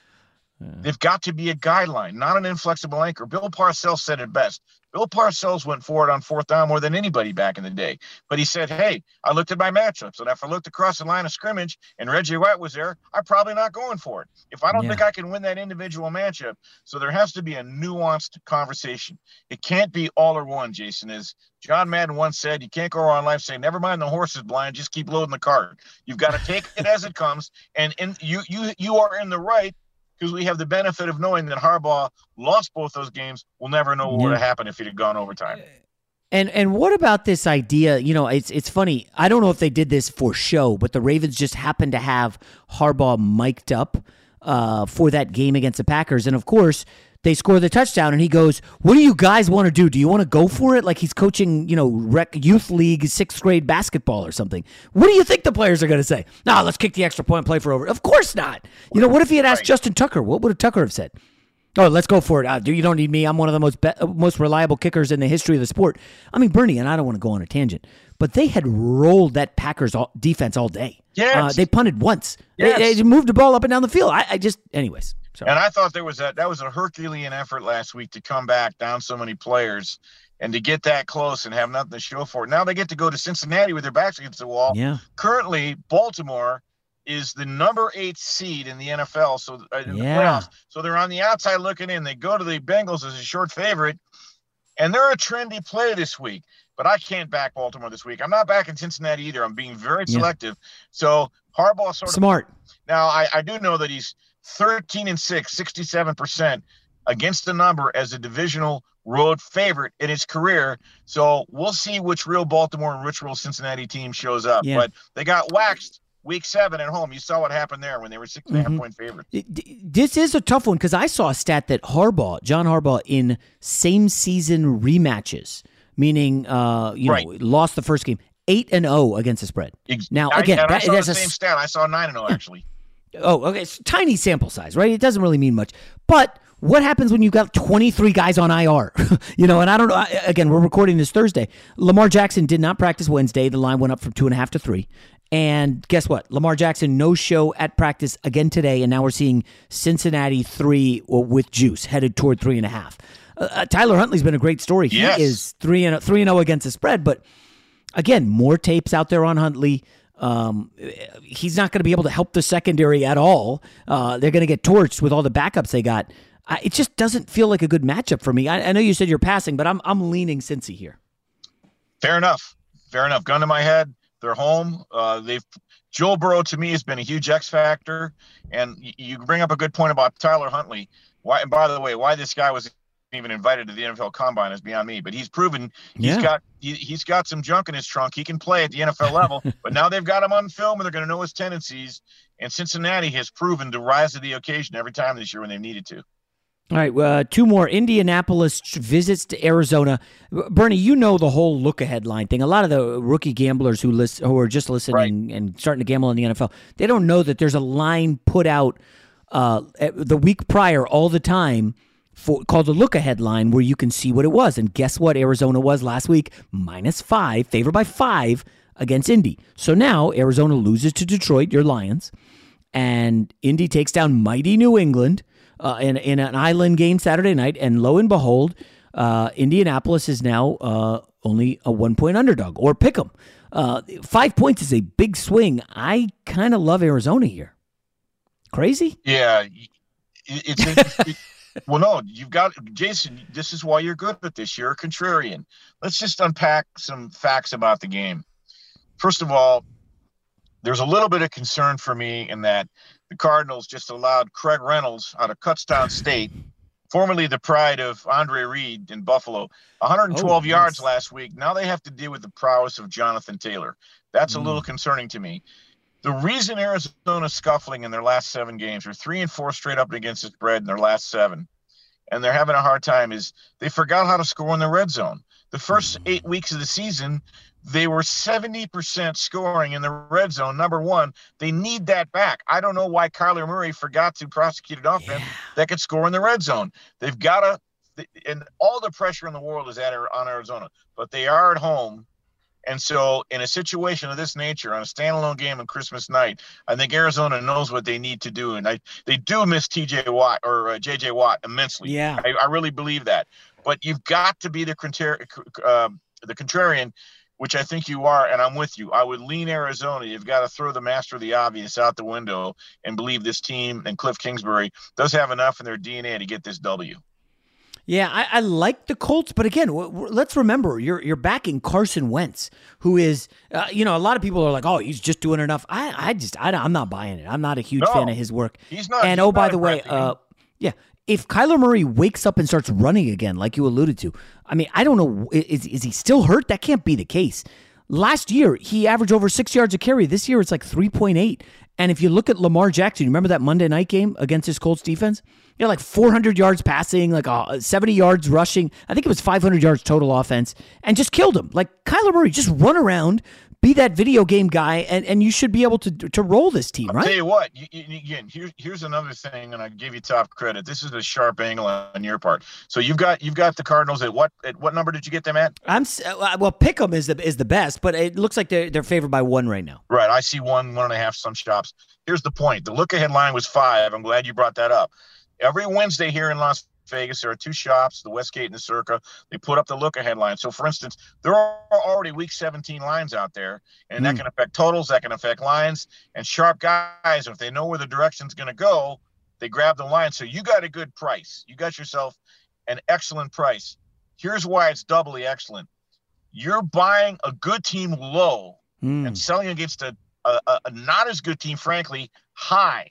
They've got to be a guideline, not an inflexible anchor. Bill Parcells said it best. Bill Parcells went for it on fourth down more than anybody back in the day. But he said, Hey, I looked at my matchups, and if I looked across the line of scrimmage and Reggie White was there, I'm probably not going for it. If I don't Yeah. think I can win that individual matchup, so there has to be a nuanced conversation. It can't be all or one, Jason. As John Madden once said, you can't go around life saying, Never mind the horse is blind, just keep loading the cart. You've got to take it as it comes, and in, you you you are in the right because we have the benefit of knowing that Harbaugh lost both those games. We'll never know what would have happened if he'd have gone overtime. And and what about this idea? You know, it's it's funny. I don't know if they did this for show, but the Ravens just happened to have Harbaugh mic'd up uh, for that game against the Packers, and of course they score the touchdown, and he goes, "What do you guys want to do? Do you want to go for it?" Like he's coaching, you know, rec youth league sixth grade basketball or something. What do you think the players are going to say? Nah, let's kick the extra point, and play for over. Of course not. You know, what if he had asked Justin Tucker? What would Tucker have said? Oh, let's go for it. Uh, you don't need me? I'm one of the most be- most reliable kickers in the history of the sport. I mean, Bernie, and I don't want to go on a tangent, but they had rolled that Packers all, defense all day. Yes. uh, they punted once. They- Yes. They, moved the ball up and down the field. I, I just, anyways. So And I thought there was a that was a Herculean effort last week to come back down so many players and to get that close and have nothing to show for it. Now they get to go to Cincinnati with their backs against the wall. Yeah. Currently, Baltimore is the number eight seed in the NFL. So uh, in the Yeah. playoffs. So they're on the outside looking in. They go to the Bengals as a short favorite, and they're a trendy play this week. But I can't back Baltimore this week. I'm not backing Cincinnati either. I'm being very Yeah. selective. So Harbaugh sort of smart. now, I, I do know that he's 13 and 6, 67% against the number as a divisional road favorite in his career. So we'll see which real Baltimore and which real Cincinnati team shows up. Yeah. But they got waxed week seven at home. You saw what happened there when they were six and a half Mhm. point favorites. This is a tough one because I saw a stat that Harbaugh, John Harbaugh, in same season rematches, meaning uh, you know, lost the first game, eight and zero against the spread. Now again, I that, that's the a same stat. I saw 9 and 0 actually. Oh, okay. It's tiny sample size, right? It doesn't really mean much. But what happens when you've got 23 guys on IR? you know, and I don't know. Again, we're recording this Thursday. Lamar Jackson did not practice Wednesday. The line went up from two and a half to three. And guess what? Lamar Jackson, no show at practice again today. And now we're seeing Cincinnati three with juice headed toward three and a half. Uh, uh, Tyler Huntley's been a great story. He Yes. is three and three and zero against the spread, but again, more tapes out there on Huntley. Um, he's not going to be able to help the secondary at all. Uh, they're going to get torched with all the backups they got. I, it just doesn't feel like a good matchup for me. I, I know you said you're passing, but I'm I'm leaning Cincy here. Fair enough. Fair enough. Gun to my head. They're home. Uh, they've Joe Burrow to me has been a huge X factor, and y- you bring up a good point about Tyler Huntley. Why? And by the way, why this guy was even invited to the NFL Combine is beyond me. But he's proven he's Yeah. got he, he's got some junk in his trunk. He can play at the NFL level. but now they've got him on film, and they're going to know his tendencies. And Cincinnati has proven to rise to the occasion every time this year when they needed to. All right, uh, two more. Indianapolis visits to Arizona. Bernie, you know the whole look ahead line thing. A lot of the rookie gamblers who list, who are just listening and starting to gamble in the NFL, they don't know that there's a line put out uh, the week prior all the time for called the look ahead line where you can see what it was. And guess what? Arizona was last week minus five, favored by five against Indy. So now Arizona loses to Detroit, your Lions, and Indy takes down mighty New England uh, in in an island game Saturday night. And lo and behold, uh, Indianapolis is now uh, only a one point underdog or pick 'em. Uh, five points is a big swing. I kind of love Arizona here. Crazy? Yeah, it's it- well, no, you've got Jason. This is why you're good at this. You're a contrarian. Let's just unpack some facts about the game. First of all, there's a little bit of concern for me in that the Cardinals just allowed Craig Reynolds out of Kutztown State, formerly the pride of Andre Reed in Buffalo, 112 Oh, yards last week. Now they have to deal with the prowess of Jonathan Taylor. That's a Mm. little concerning to me. The reason Arizona's scuffling in their last seven games, or three and four straight up against the spread in their last seven, and they're having a hard time, is they forgot how to score in the red zone. The first eight weeks of the season, they were 70% scoring in the red zone. Number one, they need that back. I don't know why Kyler Murray forgot to prosecute an offense that could score in the red zone. They've got to, and all the pressure in the world is at on Arizona, but they are at home. And so, in a situation of this nature, on a standalone game on Christmas night, I think Arizona knows what they need to do, and I they do miss T.J. Watt or uh, J.J. Watt immensely. Yeah. I, I really believe that. But you've got to be the contrarian, um, the contrarian, which I think you are, and I'm with you. I would lean Arizona. You've got to throw the master of the obvious out the window and believe this team and Cliff Kingsbury does have enough in their DNA to get this W. Yeah, I, I like the Colts, but again, w- w- let's remember you're you're backing Carson Wentz, who is, uh, you know, a lot of people are like, oh, he's just doing enough. I, I just, I, am not buying it. I'm not a huge No, fan of his work. he's not- And he's oh, by the way, uh, yeah, if Kyler Murray wakes up and starts running again, like you alluded to, I mean, I don't know, is is he still hurt? That can't be the case. Last year, he averaged over six yards a carry. This year, it's like 3.8. And if you look at Lamar Jackson, you remember that Monday night game against his Colts defense? You know, like 400 yards passing, like uh, 70 yards rushing. I think it was 500 yards total offense, and just killed him. Like Kyler Murray, just run around, be that video game guy, and, and you should be able to to roll this team, I'll right? tell you what, you, you, again, here's here's another thing, and I give you top credit. This is a sharp angle on your part. So you've got you've got the Cardinals at what at what number did you get them at? I'm uh, well, Pick'em is the is the best, but it looks like they're they're favored by one right now. Right. I see one, one and a half, some shops. Here's the point. The look ahead line was five. I'm glad you brought that up. Every Wednesday here in Las Vegas, there are two shops, the Westgate and the Circa. They put up the look ahead line. So, for instance, there are already week 17 lines out there, and that Mm. can affect totals, that can affect lines. And sharp guys, if they know where the direction's going to go, they grab the line. So, you got a good price. You got yourself an excellent price. Here's why it's doubly excellent you're buying a good team low Hmm. and selling against a, a- a not as good team, frankly, high.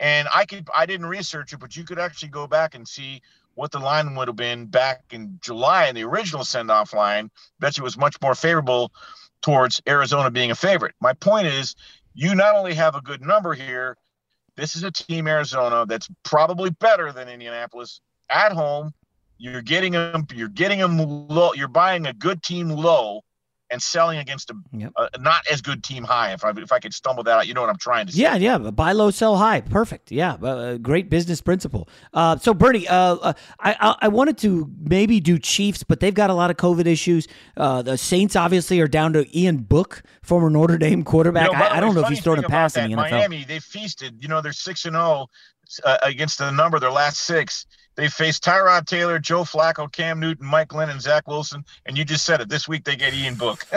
And I could I didn't research it, but you could actually go back and see what the line would have been back in July in the original send off line. Bet you was much more favorable towards Arizona being a favorite. My point is, you not only have a good number here, this is a team Arizona that's probably better than Indianapolis at home. You're getting them. You're getting them low. You're buying a good team low, and selling against a, a not as good team high. If I if I could stumble that out, you know what I'm trying to say. Yeah, yeah, buy low, sell high. Perfect. Yeah, uh, great business principle. Uh, so, Bernie, uh, uh, I, I I wanted to maybe do Chiefs, but they've got a lot of COVID issues. Uh, the Saints obviously are down to Ian Book, former Notre Dame quarterback. You know, I, I don't know if he's throwing a pass in the NFL. Miami, they feasted. You know, they're six and zero uh, against the number. Their last six. They faced Tyrod Taylor, Joe Flacco, Cam Newton, Mike Glennon, Zach Wilson, and you just said it. This week they get Ian Book.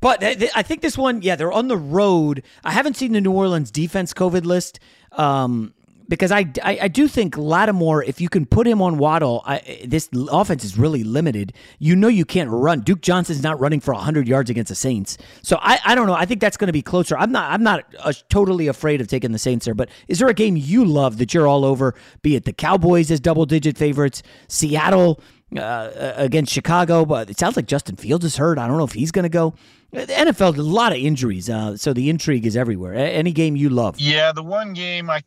But I think this one, yeah, they're on the road. I haven't seen the New Orleans defense COVID list. Um, because I, I, I, do think Lattimore, if you can put him on Waddle, I, this offense is really limited. You know you can't run. Duke Johnson's not running for 100 yards against the Saints. So I, I don't know. I think that's going to be closer. I'm not I'm not uh, totally afraid of taking the Saints there, but is there a game you love that you're all over, be it the Cowboys as double-digit favorites, Seattle uh, against Chicago, but it sounds like Justin Fields is hurt. I don't know if he's going to go. The NFL, a lot of injuries, uh, so the intrigue is everywhere. Any game you love? Yeah, the one game I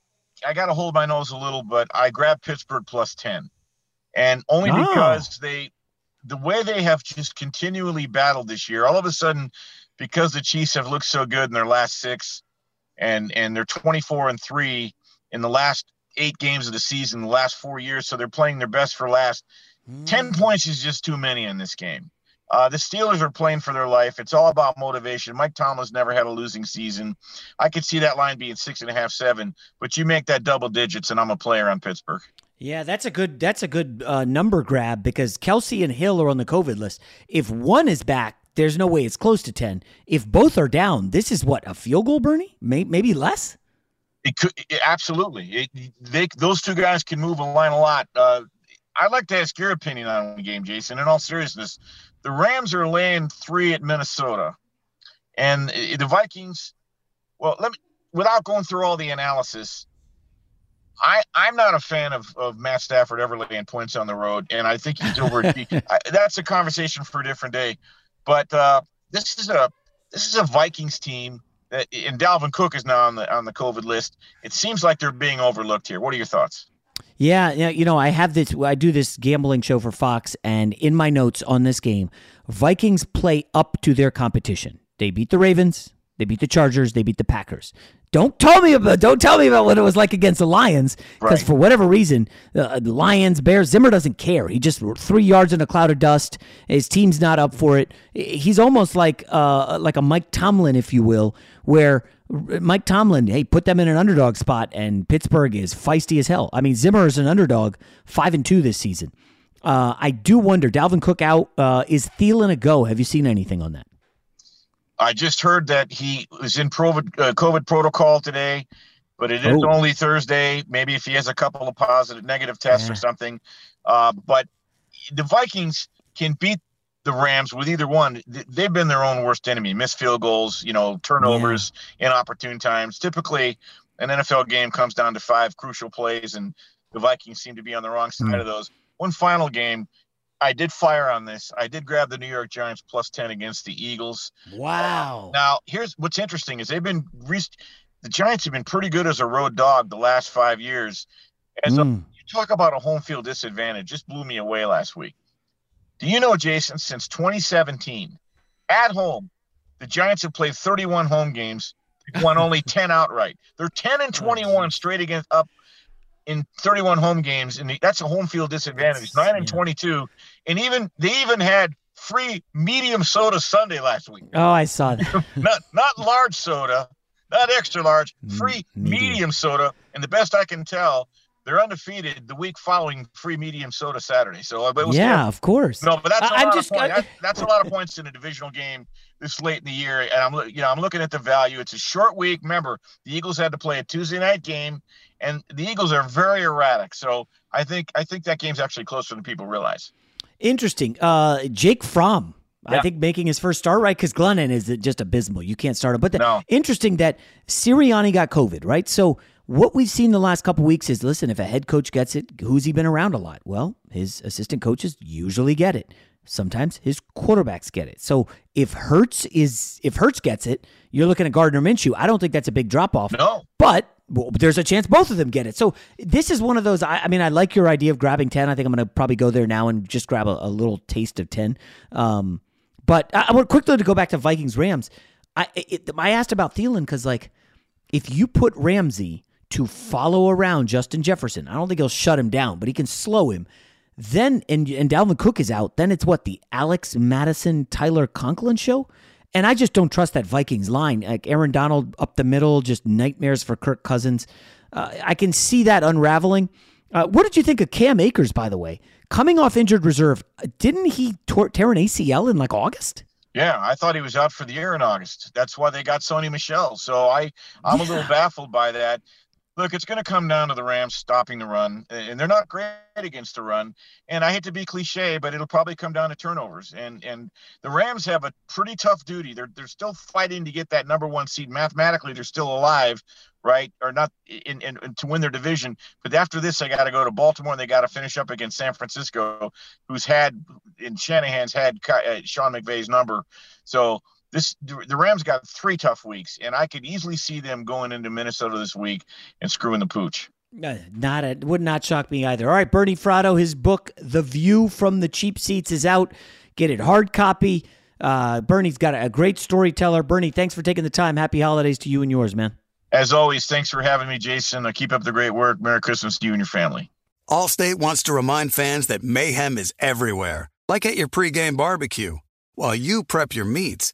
I got to hold my nose a little, but I grabbed Pittsburgh plus 10. And only oh. because they, the way they have just continually battled this year, all of a sudden, because the Chiefs have looked so good in their last six and, and they're 24 and three in the last eight games of the season, the last four years. So they're playing their best for last. Mm. 10 points is just too many in this game. Uh, the Steelers are playing for their life. It's all about motivation. Mike Tomlin's never had a losing season. I could see that line being six and a half, seven, but you make that double digits, and I'm a player on Pittsburgh. Yeah, that's a good that's a good uh, number grab because Kelce and Hill are on the COVID list. If one is back, there's no way it's close to ten. If both are down, this is what a field goal, Bernie, maybe less. It could it, absolutely. It, they those two guys can move a line a lot. Uh, I'd like to ask your opinion on the game, Jason. In all seriousness, the Rams are laying three at Minnesota, and the Vikings. Well, let me without going through all the analysis. I, I'm not a fan of, of Matt Stafford ever laying points on the road, and I think he's over. I, that's a conversation for a different day. But uh, this is a this is a Vikings team that, and Dalvin Cook is now on the on the COVID list. It seems like they're being overlooked here. What are your thoughts? Yeah, yeah, you know, I have this. I do this gambling show for Fox, and in my notes on this game, Vikings play up to their competition. They beat the Ravens, they beat the Chargers, they beat the Packers. Don't tell me about don't tell me about what it was like against the Lions because right. for whatever reason, uh, the Lions, Bears, Zimmer doesn't care. He just three yards in a cloud of dust. His team's not up for it. He's almost like uh, like a Mike Tomlin, if you will, where Mike Tomlin, hey, put them in an underdog spot, and Pittsburgh is feisty as hell. I mean, Zimmer is an underdog, five and two this season. Uh, I do wonder, Dalvin Cook out. Uh, is Thielen a go? Have you seen anything on that? I just heard that he was in COVID, uh, COVID protocol today, but it is oh. only Thursday. Maybe if he has a couple of positive, negative tests yeah. or something. Uh, but the Vikings can beat the Rams with either one, they've been their own worst enemy. Missed field goals, you know, turnovers, yeah. inopportune times. Typically, an NFL game comes down to five crucial plays, and the Vikings seem to be on the wrong side mm. of those. One final game, I did fire on this. I did grab the New York Giants plus ten against the Eagles. Wow. Uh, now, here's what's interesting is they've been re- the Giants have been pretty good as a road dog the last five years. As mm. a, you talk about a home field disadvantage, just blew me away last week. Do you know, Jason, since 2017, at home, the Giants have played 31 home games, won only 10 outright. They're 10 and 21 straight against up in 31 home games, and that's a home field disadvantage. Nine and 22, and even they even had free medium soda Sunday last week. Oh, I saw that. not not large soda, not extra large, mm, free medium. medium soda, and the best I can tell, they're undefeated the week following free medium soda Saturday. So uh, yeah, of course. No, but that's a I, lot just, of points. I, that's a lot of points in a divisional game this late in the year. And I'm you know I'm looking at the value. It's a short week. Remember, the Eagles had to play a Tuesday night game, and the Eagles are very erratic. So I think I think that game's actually closer than people realize. Interesting. Uh, Jake Fromm. Yeah. I think making his first start right because Glennon is just abysmal. You can't start him. But the, no. interesting that Sirianni got COVID, right? So what we've seen the last couple weeks is listen, if a head coach gets it, who's he been around a lot? Well, his assistant coaches usually get it. Sometimes his quarterbacks get it. So if Hurts is if Hurts gets it, you're looking at Gardner Minshew. I don't think that's a big drop off. No. But well, there's a chance both of them get it. So this is one of those. I, I, mean, I like your idea of grabbing ten. I think I'm going to probably go there now and just grab a, a little taste of ten. Um, but I, I want quickly to go back to Vikings Rams. I it, I asked about Thielen because like if you put Ramsey to follow around Justin Jefferson. I don't think he'll shut him down, but he can slow him. Then and and Dalvin Cook is out. Then it's what the Alex Mattison Tyler Conklin show. And I just don't trust that Vikings line. Like Aaron Donald up the middle, just nightmares for Kirk Cousins. Uh, I can see that unraveling. Uh, what did you think of Cam Akers, by the way? Coming off injured reserve, didn't he tear an ACL in like August? Yeah, I thought he was out for the year in August. That's why they got Sony Michel. So I, I'm yeah. a little baffled by that look, it's going to come down to the Rams stopping the run, and they're not great against the run. And I hate to be cliche, but it'll probably come down to turnovers. And and the Rams have a pretty tough duty. They're they're still fighting to get that number one seed. Mathematically, they're still alive, right? Or not in, in, in to win their division. But after this, they got to go to Baltimore, and they got to finish up against San Francisco, who's had in Shanahan's had uh, Sean McVay's number. So this the Rams got three tough weeks, and I could easily see them going into Minnesota this week and screwing the pooch. Not a, would not shock me either. All right, Bernie Fratto, his book "The View from the Cheap Seats" is out. Get it hard copy. Uh, Bernie's got a, a great storyteller. Bernie, thanks for taking the time. Happy holidays to you and yours, man. As always, thanks for having me, Jason. Uh, keep up the great work. Merry Christmas to you and your family. Allstate wants to remind fans that mayhem is everywhere, like at your pregame barbecue. While you prep your meats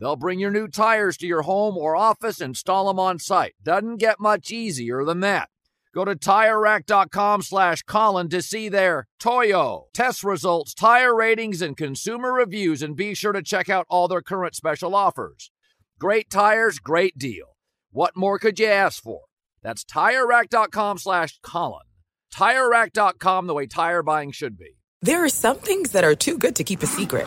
They'll bring your new tires to your home or office, and install them on site. Doesn't get much easier than that. Go to TireRack.com slash Colin to see their Toyo test results, tire ratings, and consumer reviews, and be sure to check out all their current special offers. Great tires, great deal. What more could you ask for? That's TireRack.com slash Colin. TireRack.com, the way tire buying should be. There are some things that are too good to keep a secret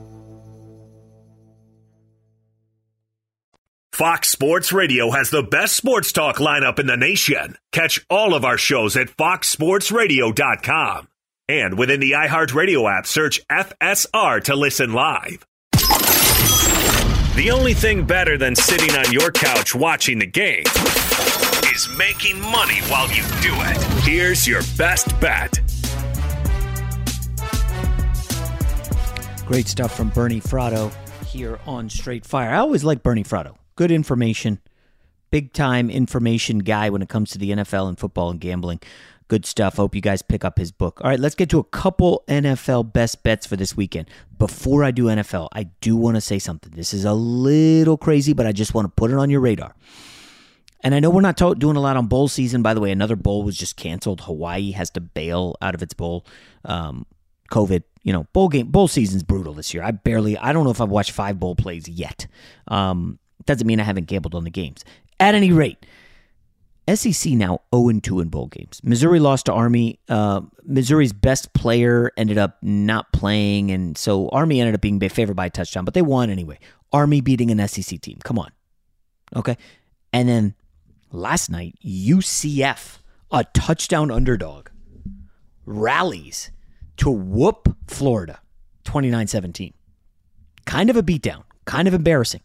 Fox Sports Radio has the best sports talk lineup in the nation. Catch all of our shows at foxsportsradio.com. And within the iHeartRadio app, search FSR to listen live. The only thing better than sitting on your couch watching the game is making money while you do it. Here's your best bet. Great stuff from Bernie Fratto here on Straight Fire. I always like Bernie Fratto good information, big time information guy when it comes to the NFL and football and gambling. Good stuff. Hope you guys pick up his book. All right, let's get to a couple NFL best bets for this weekend. Before I do NFL, I do want to say something. This is a little crazy, but I just want to put it on your radar. And I know we're not to- doing a lot on bowl season. By the way, another bowl was just canceled. Hawaii has to bail out of its bowl. Um, COVID, you know, bowl game, bowl season's brutal this year. I barely, I don't know if I've watched five bowl plays yet. Um, doesn't mean I haven't gambled on the games. At any rate, SEC now 0 2 in bowl games. Missouri lost to Army. Uh, Missouri's best player ended up not playing, and so Army ended up being favored by a touchdown, but they won anyway. Army beating an SEC team. Come on. Okay. And then last night, UCF, a touchdown underdog, rallies to whoop Florida 29 17. Kind of a beatdown, kind of embarrassing.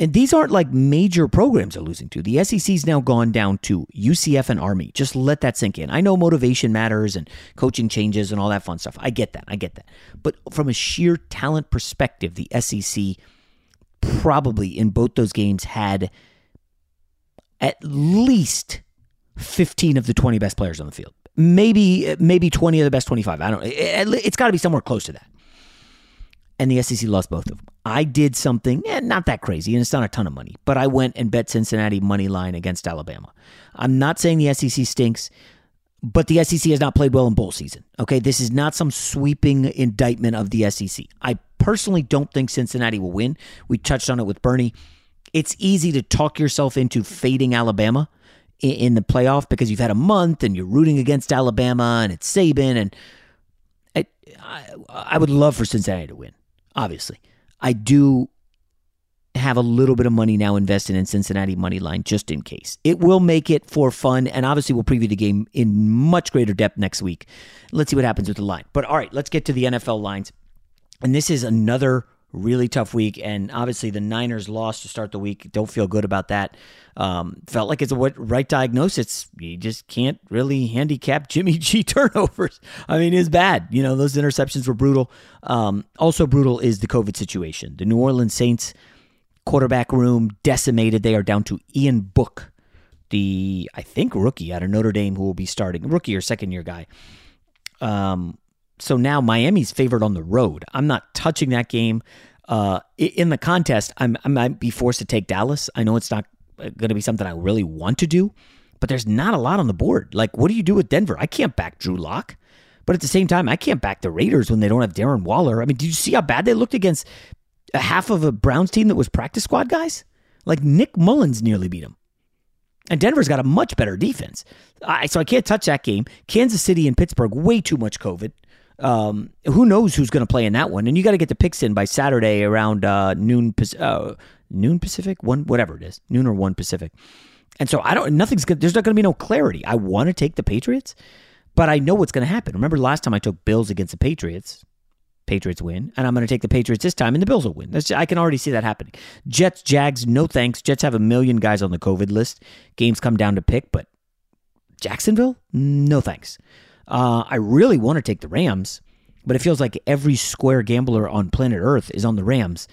And these aren't like major programs are losing to. The SEC's now gone down to UCF and Army. Just let that sink in. I know motivation matters and coaching changes and all that fun stuff. I get that. I get that. But from a sheer talent perspective, the SEC probably in both those games had at least 15 of the 20 best players on the field. Maybe maybe 20 of the best 25. I don't it's got to be somewhere close to that and the SEC lost both of them. I did something, eh, not that crazy, and it's not a ton of money, but I went and bet Cincinnati money line against Alabama. I'm not saying the SEC stinks, but the SEC has not played well in bowl season. Okay, this is not some sweeping indictment of the SEC. I personally don't think Cincinnati will win. We touched on it with Bernie. It's easy to talk yourself into fading Alabama in the playoff because you've had a month and you're rooting against Alabama and it's Saban and I, I would love for Cincinnati to win obviously. I do have a little bit of money now invested in Cincinnati money line just in case. It will make it for fun, and obviously we'll preview the game in much greater depth next week. Let's see what happens with the line. But all right, let's get to the NFL lines. And this is another really tough week, and obviously the Niners lost to start the week. Don't feel good about that. Um, felt like it's a right diagnosis. You just can't really handicap Jimmy G turnovers. I mean, it's bad. You know, those interceptions were brutal. Um, also brutal is the COVID situation. The New Orleans Saints quarterback room decimated. They are down to Ian Book, the I think rookie out of Notre Dame who will be starting, rookie or second year guy. Um, so now Miami's favored on the road. I'm not touching that game. Uh, in the contest, I'm, I might be forced to take Dallas. I know it's not going to be something I really want to do, but there's not a lot on the board. Like, what do you do with Denver? I can't back Drew Lock, but at the same time, I can't back the Raiders when they don't have Darren Waller. I mean, did you see how bad they looked against a half of a Browns team that was practice squad guys? Like Nick Mullens nearly beat them. And Denver's got a much better defense. I, so I can't touch that game. Kansas City and Pittsburgh, way too much COVID. Um, who knows who's going to play in that one? And you got to get the picks in by Saturday around uh, noon. Uh, noon Pacific, one whatever it is, noon or one Pacific. And so I don't. Nothing's. Gonna, there's not going to be no clarity. I want to take the Patriots, but I know what's going to happen. Remember last time I took Bills against the Patriots. Patriots win, and I'm going to take the Patriots this time, and the Bills will win. That's, I can already see that happening. Jets, Jags, no thanks. Jets have a million guys on the COVID list. Games come down to pick, but Jacksonville, no thanks. Uh, I really want to take the Rams, but it feels like every square gambler on planet Earth is on the Rams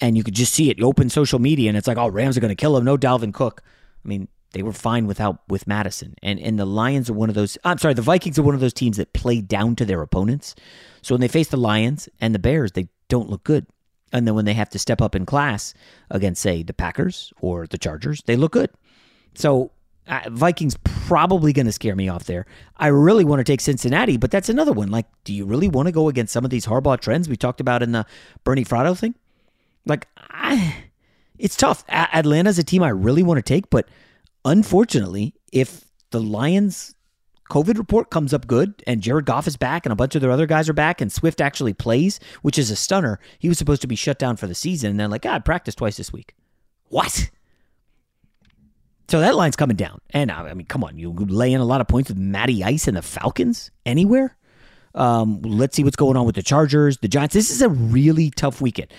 and you could just see it. You open social media, and it's like, oh, Rams are going to kill him. No Dalvin Cook. I mean, they were fine without with Mattison. and and the Lions are one of those. I'm sorry, the Vikings are one of those teams that play down to their opponents. So when they face the Lions and the Bears, they don't look good. And then when they have to step up in class against, say, the Packers or the Chargers, they look good. So Vikings probably going to scare me off there. I really want to take Cincinnati, but that's another one. Like, do you really want to go against some of these Harbaugh trends we talked about in the Bernie Fratto thing? Like, I, it's tough. A- Atlanta's a team I really want to take, but unfortunately, if the Lions COVID report comes up good and Jared Goff is back and a bunch of their other guys are back and Swift actually plays, which is a stunner. He was supposed to be shut down for the season and then like, God, practice twice this week. What? So that line's coming down. And I mean, come on, you lay in a lot of points with Matty Ice and the Falcons anywhere. Um, let's see what's going on with the Chargers, the Giants. This is a really tough weekend.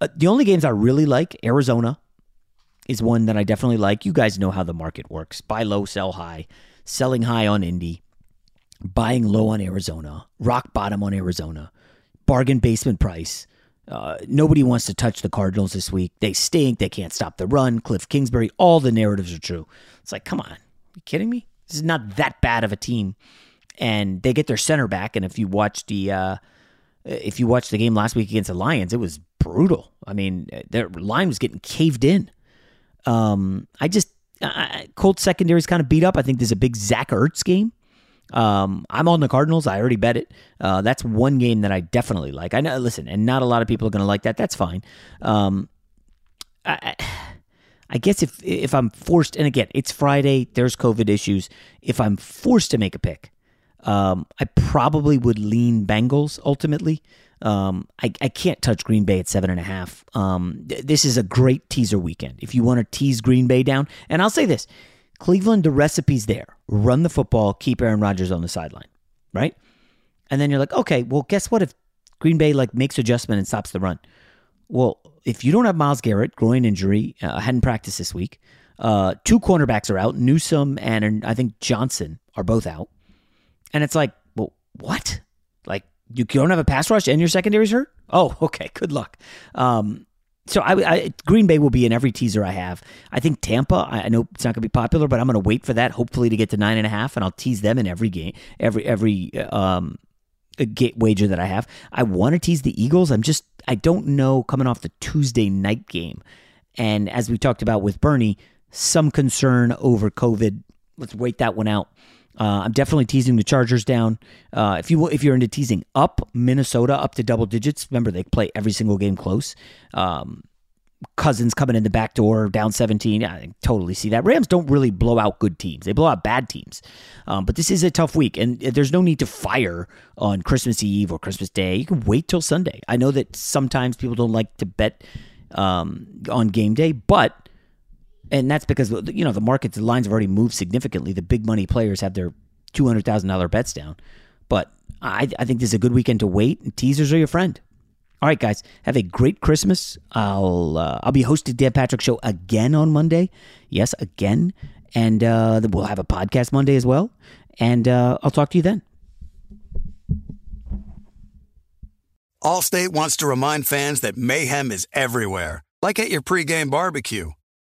Uh, the only games I really like, Arizona is one that I definitely like. You guys know how the market works buy low, sell high, selling high on Indy, buying low on Arizona, rock bottom on Arizona, bargain basement price. Uh, nobody wants to touch the Cardinals this week. They stink. They can't stop the run. Cliff Kingsbury, all the narratives are true. It's like, come on. You kidding me? This is not that bad of a team. And they get their center back. And if you watch the uh, if you watched the game last week against the Lions, it was brutal. I mean, their line was getting caved in. Um, I just uh, Colts secondary is kind of beat up. I think there's a big Zach Ertz game. Um, I'm on the Cardinals. I already bet it. Uh, that's one game that I definitely like. I know. Listen, and not a lot of people are going to like that. That's fine. Um, I, I guess if if I'm forced, and again, it's Friday, there's COVID issues. If I'm forced to make a pick, um, I probably would lean Bengals ultimately. Um, I, I can't touch Green Bay at seven and a half. Um, th- this is a great teaser weekend. If you want to tease Green Bay down, and I'll say this Cleveland, the recipe's there. Run the football, keep Aaron Rodgers on the sideline, right? And then you're like, okay, well, guess what? If Green Bay like makes adjustment and stops the run, well, if you don't have Myles Garrett, groin injury, uh, hadn't practiced this week. Uh, two cornerbacks are out. Newsome and I think Johnson are both out. And it's like, well, what? Like you don't have a pass rush and your secondary's hurt? Oh, okay. Good luck. Um, so I, I, Green Bay will be in every teaser I have. I think Tampa. I, I know it's not going to be popular, but I'm going to wait for that. Hopefully to get to nine and a half, and I'll tease them in every game, every every um, get wager that I have. I want to tease the Eagles. I'm just I don't know coming off the Tuesday night game, and as we talked about with Bernie, some concern over COVID. Let's wait that one out. Uh, I'm definitely teasing the Chargers down. Uh, if you if you're into teasing up Minnesota up to double digits, remember they play every single game close. Um, Cousins coming in the back door down 17. I totally see that. Rams don't really blow out good teams; they blow out bad teams. Um, but this is a tough week, and there's no need to fire on Christmas Eve or Christmas Day. You can wait till Sunday. I know that sometimes people don't like to bet um, on game day, but and that's because you know the markets the lines have already moved significantly. The big money players have their two hundred thousand dollar bets down, but I, I think this is a good weekend to wait. And teasers are your friend. All right, guys, have a great Christmas. I'll uh, I'll be hosting Dan Patrick Show again on Monday. Yes, again, and uh, we'll have a podcast Monday as well. And uh, I'll talk to you then. Allstate wants to remind fans that mayhem is everywhere, like at your pregame barbecue.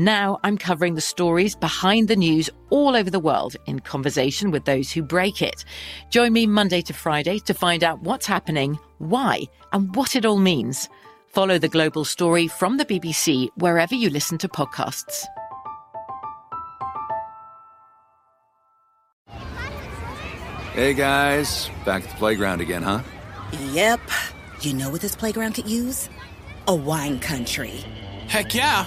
Now I'm covering the stories behind the news all over the world in conversation with those who break it. Join me Monday to Friday to find out what's happening, why, and what it all means. Follow the global story from the BBC wherever you listen to podcasts. Hey guys, back at the playground again, huh? Yep. You know what this playground could use? A wine country. Heck yeah,